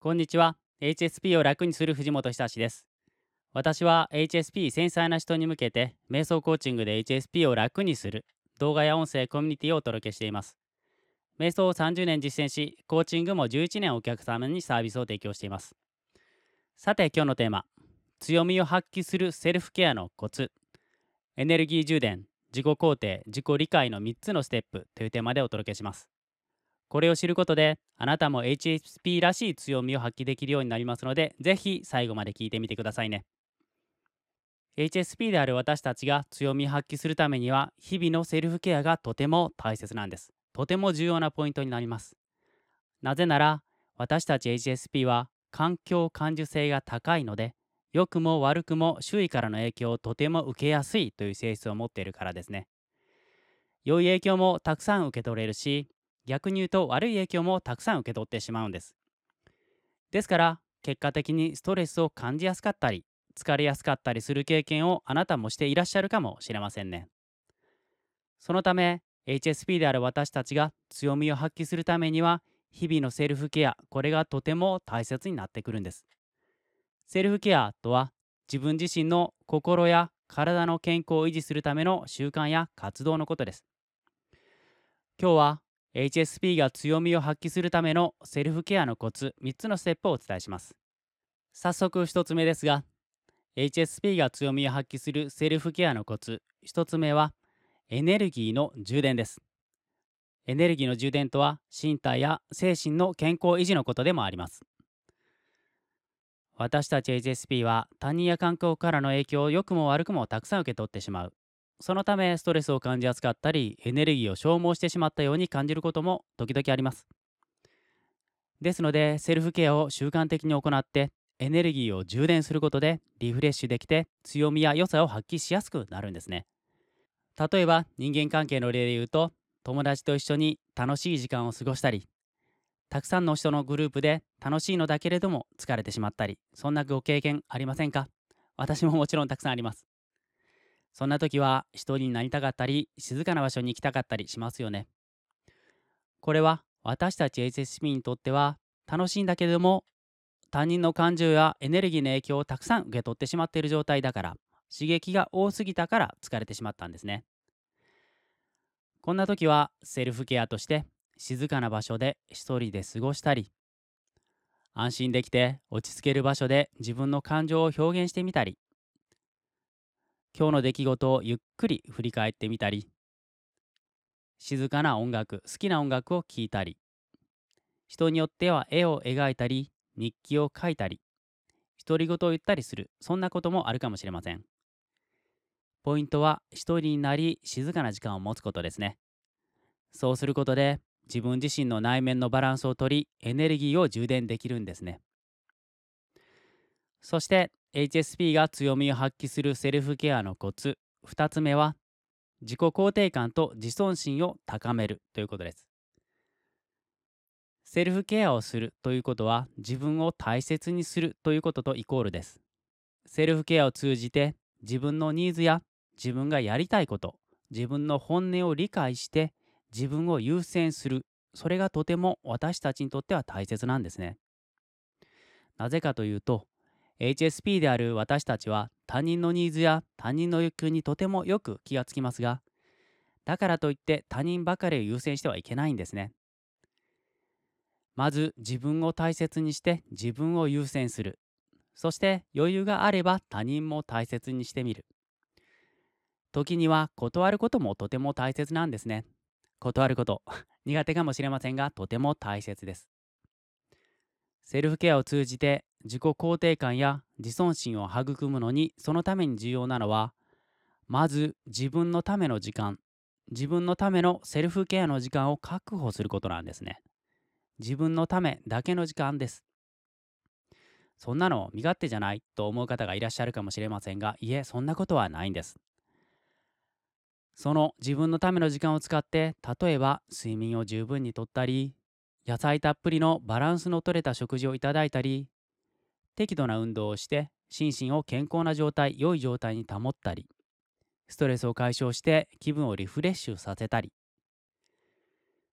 こんにちは。HSP を楽にする藤本久志です。私は HSP 繊細な人に向けて瞑想コーチングで HSP を楽にする動画や音声コミュニティをお届けしています。瞑想を30年実践しコーチングも11年お客様にサービスを提供しています。さて今日のテーマ。強みを発揮するセルフケアのコツ。エネルギー充電自己肯定自己理解の3つのステップというテーマでお届けします。これを知ることであなたも HSP らしい強みを発揮できるようになりますのでぜひ最後まで聞いてみてくださいね。HSP である私たちが強みを発揮するためには日々のセルフケアがとても大切なんです。とても重要なポイントになります。なぜなら私たち HSP は環境感受性が高いので良くも悪くも周囲からの影響をとても受けやすいという性質を持っているからですね。良い影響もたくさん受け取れるし逆に言うと悪い影響もたくさん受け取ってしまうんです。ですから結果的にストレスを感じやすかったり疲れやすかったりする経験をあなたもしていらっしゃるかもしれませんね。そのため HSP である私たちが強みを発揮するためには日々のセルフケアこれがとても大切になってくるんです。セルフケアとは自分自身の心や体の健康を維持するための習慣や活動のことです。今日は HSP が強みを発揮するためのセルフケアのコツ3つのステップをお伝えします。早速1つ目ですが HSP が強みを発揮するセルフケアのコツ。1つ目はエネルギーの充電です。エネルギーの充電とは身体や精神の健康維持のことでもあります。私たち HSP は他人や環境からの影響を良くも悪くもたくさん受け取ってしまう。そのためストレスを感じやすかったりエネルギーを消耗してしまったように感じることも時々あります。ですのでセルフケアを習慣的に行ってエネルギーを充電することでリフレッシュできて強みや良さを発揮しやすくなるんですね。例えば人間関係の例で言うと友達と一緒に楽しい時間を過ごしたりたくさんの人のグループで楽しいのだけれども疲れてしまったりそんなご経験ありませんか？私ももちろんたくさんあります。そんな時は一人になりたかったり静かな場所に行きたかったりしますよね。これは私たち HSP にとっては楽しいんだけれども他人の感情やエネルギーの影響をたくさん受け取ってしまっている状態だから刺激が多すぎたから疲れてしまったんですね。こんな時はセルフケアとして静かな場所で一人で過ごしたり安心できて落ち着ける場所で自分の感情を表現してみたり今日の出来事をゆっくり振り返ってみたり静かな音楽好きな音楽を聴いたり人によっては絵を描いたり日記を書いたり独り言を言ったりするそんなこともあるかもしれません。ポイントは一人になり静かな時間を持つことですね。そうすることで自分自身の内面のバランスをとりエネルギーを充電できるんですね。そして HSP が強みを発揮するセルフケアのコツ。2つ目は自己肯定感と自尊心を高めるということです。セルフケアをするということは自分を大切にするということとイコールです。セルフケアを通じて自分のニーズや自分がやりたいこと自分の本音を理解して自分を優先する。それがとても私たちにとっては大切なんですね。なぜかというと HSP である私たちは他人のニーズや他人の欲求にとてもよく気がつきますがだからといって他人ばかりを優先してはいけないんですね。まず自分を大切にして自分を優先する。そして余裕があれば他人も大切にしてみる。時には断ることもとても大切なんですね。断ること。苦手かもしれませんがとても大切です。セルフケアを通じて自己肯定感や自尊心を育むのにそのために重要なのはまず自分のための時間自分のためのセルフケアの時間を確保することなんですね。自分のためだけの時間です。そんなの身勝手じゃないと思う方がいらっしゃるかもしれませんがいえそんなことはないんです。その自分のための時間を使って例えば睡眠を十分にとったり野菜たっぷりのバランスのとれた食事をいただいたり適度な運動をして心身を健康な状態良い状態に保ったりストレスを解消して気分をリフレッシュさせたり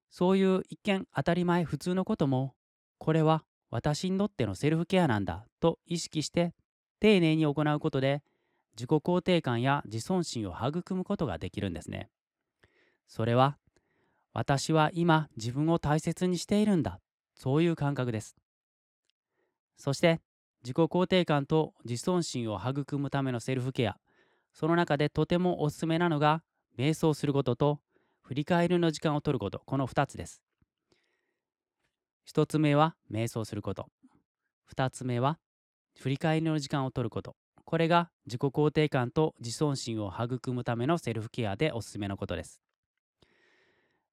そういう一見当たり前普通のこともこれは私にとってのセルフケアなんだと意識して丁寧に行うことで自己肯定感や自尊心を育むことができるんですね。それは私は今自分を大切にしているんだ。そういう感覚です。そして自己肯定感と自尊心を育むためのセルフケア。その中でとてもおすすめなのが瞑想することと振り返りの時間を取ること。この2つです。1つ目は瞑想すること。2つ目は振り返りの時間を取ること。これが自己肯定感と自尊心を育むためのセルフケアでおすすめのことです。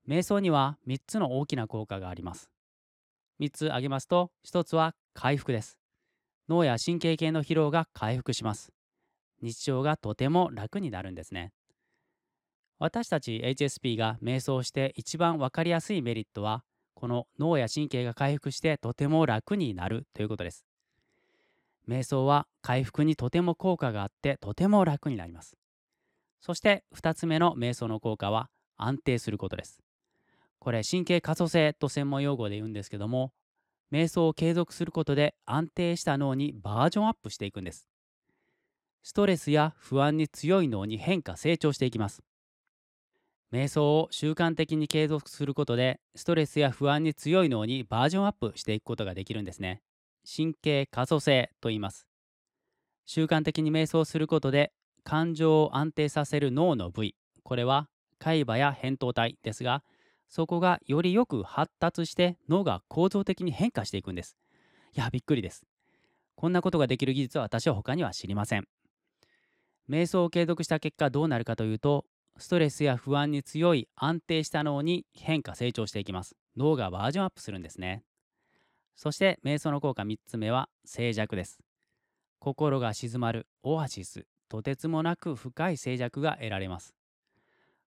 瞑想には3つの大きな効果があります3つ挙げますと1つは回復です脳や神経系の疲労が回復します日常がとても楽になるんですね私たち HSP が瞑想して一番分かりやすいメリットはこの脳や神経が回復してとても楽になるということです。瞑想は回復にとても効果があってとても楽になります。そして2つ目の瞑想の効果は安定することです。これ神経可塑性と専門用語で言うんですけども瞑想を継続することで安定した脳にバージョンアップしていくんです。ストレスや不安に強い脳に変化成長していきます。瞑想を習慣的に継続することでストレスや不安に強い脳にバージョンアップしていくことができるんですね。神経可塑性と言います。習慣的に瞑想することで感情を安定させる脳の部位これは海馬や扁桃体ですがそこがよりよく発達して脳が構造的に変化していくんです。いやびっくりです。こんなことができる技術は私は他には知りません。瞑想を継続した結果どうなるかというとストレスや不安に強い安定した脳に変化成長していきます脳がバージョンアップするんですねそして瞑想の効果3つ目は静寂です心が静まるオアシスとてつもなく深い静寂が得られます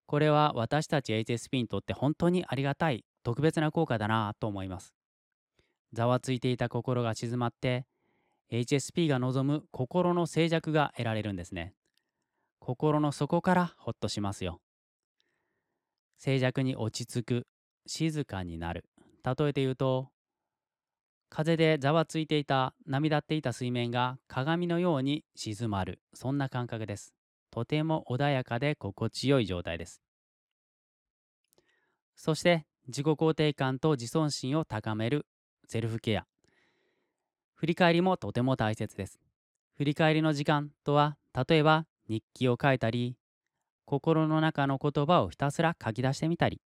これは私たち HSP にとって本当にありがたい特別な効果だなと思いますざわついていた心が静まって HSP が望む心の静寂が得られるんですね心の底からほっとしますよ。静寂に落ち着く、静かになる。例えて言うと、風でざわついていた、波立っていた水面が鏡のように静まる。そんな感覚です。とても穏やかで心地よい状態です。そして自己肯定感と自尊心を高めるセルフケア。振り返りもとても大切です。振り返りの時間とは、例えば日記を書いたり、心の中の言葉をひたすら書き出してみたり、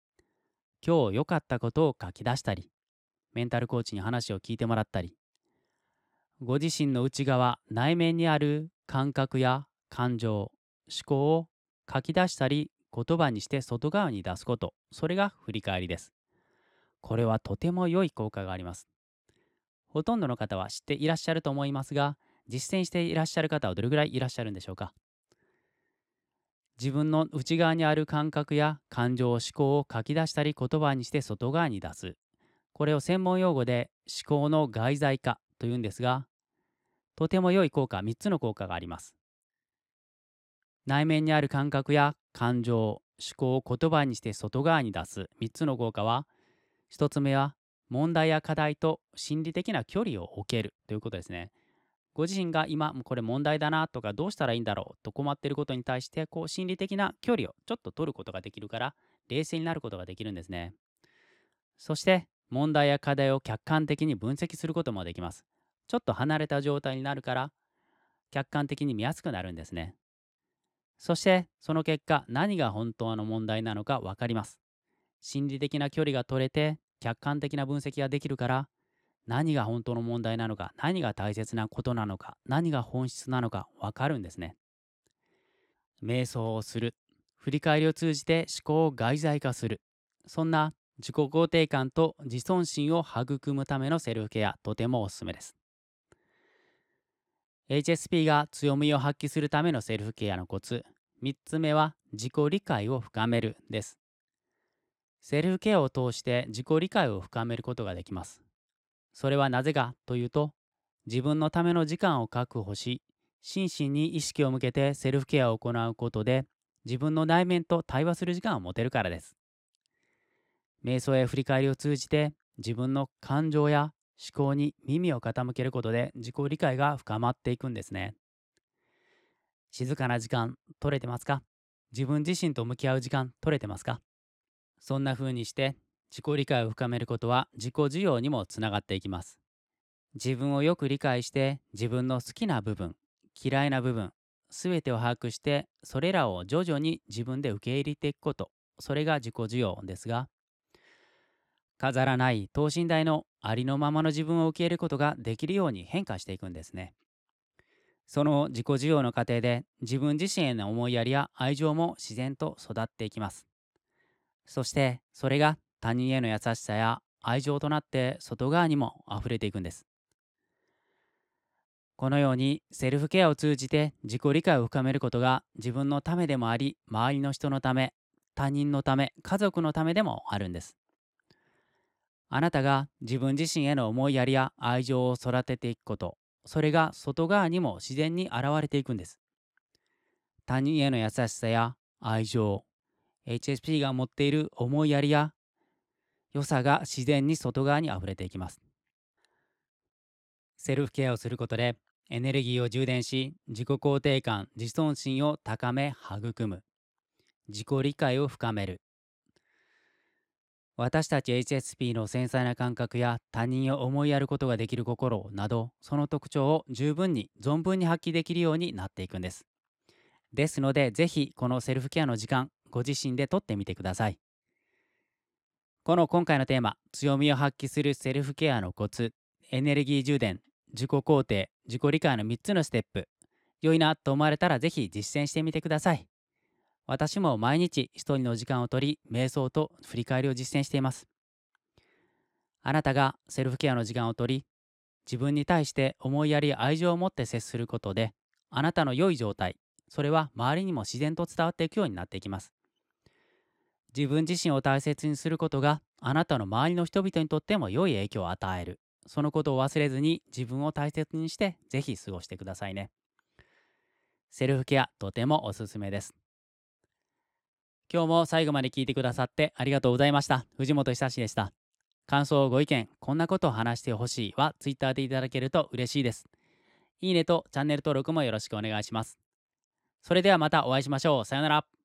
今日良かったことを書き出したり、メンタルコーチに話を聞いてもらったり、ご自身の内側、内面にある感覚や感情、思考を書き出したり、言葉にして外側に出すこと、それが振り返りです。これはとても良い効果があります。ほとんどの方は知っていらっしゃると思いますが、実践していらっしゃる方はどれぐらいいらっしゃるんでしょうか？自分の内側にある感覚や感情思考を書き出したり言葉にして外側に出すこれを専門用語で思考の外在化というんですがとても良い効果3つの効果があります内面にある感覚や感情思考を言葉にして外側に出す3つの効果は1つ目は問題や課題と心理的な距離を置けるということですねご自身が今これ問題だなとかどうしたらいいんだろうと困っていることに対してこう心理的な距離をちょっと取ることができるから冷静になることができるんですね。そして問題や課題を客観的に分析することもできます。ちょっと離れた状態になるから客観的に見やすくなるんですね。そしてその結果何が本当の問題なのか分かります。心理的な距離が取れて客観的な分析ができるから何が本当の問題なのか何が大切なことなのか何が本質なのか分かるんですね。瞑想をする。振り返りを通じて思考を外在化する。そんな自己肯定感と自尊心を育むためのセルフケアとてもおすすめです。HSP が強みを発揮するためのセルフケアのコツ。3つ目は自己理解を深めるです。セルフケアを通して自己理解を深めることができます。それはなぜかというと自分のための時間を確保し心身に意識を向けてセルフケアを行うことで自分の内面と対話する時間を持てるからです。瞑想や振り返りを通じて自分の感情や思考に耳を傾けることで自己理解が深まっていくんですね。静かな時間取れてますか？自分自身と向き合う時間取れてますか？そんな風にして自己理解を深めることは自己需要にもつながっていきます。自分をよく理解して自分の好きな部分嫌いな部分全てを把握してそれらを徐々に自分で受け入れていくこと。それが自己需要ですが飾らない等身大のありのままの自分を受け入れることができるように変化していくんですね。その自己需要の過程で自分自身への思いやりや愛情も自然と育っていきます。そしてそれが他人への優しさや愛情となって外側にも溢れていくんです。このようにセルフケアを通じて自己理解を深めることが自分のためでもあり周りの人のため他人のため家族のためでもあるんです。あなたが自分自身への思いやりや愛情を育てていくことそれが外側にも自然に現れていくんです。他人への優しさや愛情 HSP が持っている思いやりや良さが自然に外側にあふれていきます。セルフケアをすることでエネルギーを充電し自己肯定感自尊心を高め育む。自己理解を深める。私たち HSP の繊細な感覚や他人を思いやることができる心などその特徴を十分に存分に発揮できるようになっていくんです。ですのでぜひこのセルフケアの時間ご自身でとってみてください。この今回のテーマ強みを発揮するセルフケアのコツエネルギー充電自己肯定自己理解の3つのステップ良いなと思われたらぜひ実践してみてください。私も毎日一人の時間をとり瞑想と振り返りを実践していますあなたがセルフケアの時間をとり自分に対して思いやり愛情を持って接することであなたの良い状態それは周りにも自然と伝わっていくようになっていきます自分自身を大切にすることがあなたの周りの人々にとっても良い影響を与えるそのことを忘れずに自分を大切にしてぜひ過ごしてくださいね。セルフケアとてもおすすめです。今日も最後まで聞いてくださってありがとうございました。藤本久志でした。感想、ご意見、こんなことを話してほしいは Twitter でいただけると嬉しいです。いいねとチャンネル登録もよろしくお願いします。それではまたお会いしましょう。さようなら。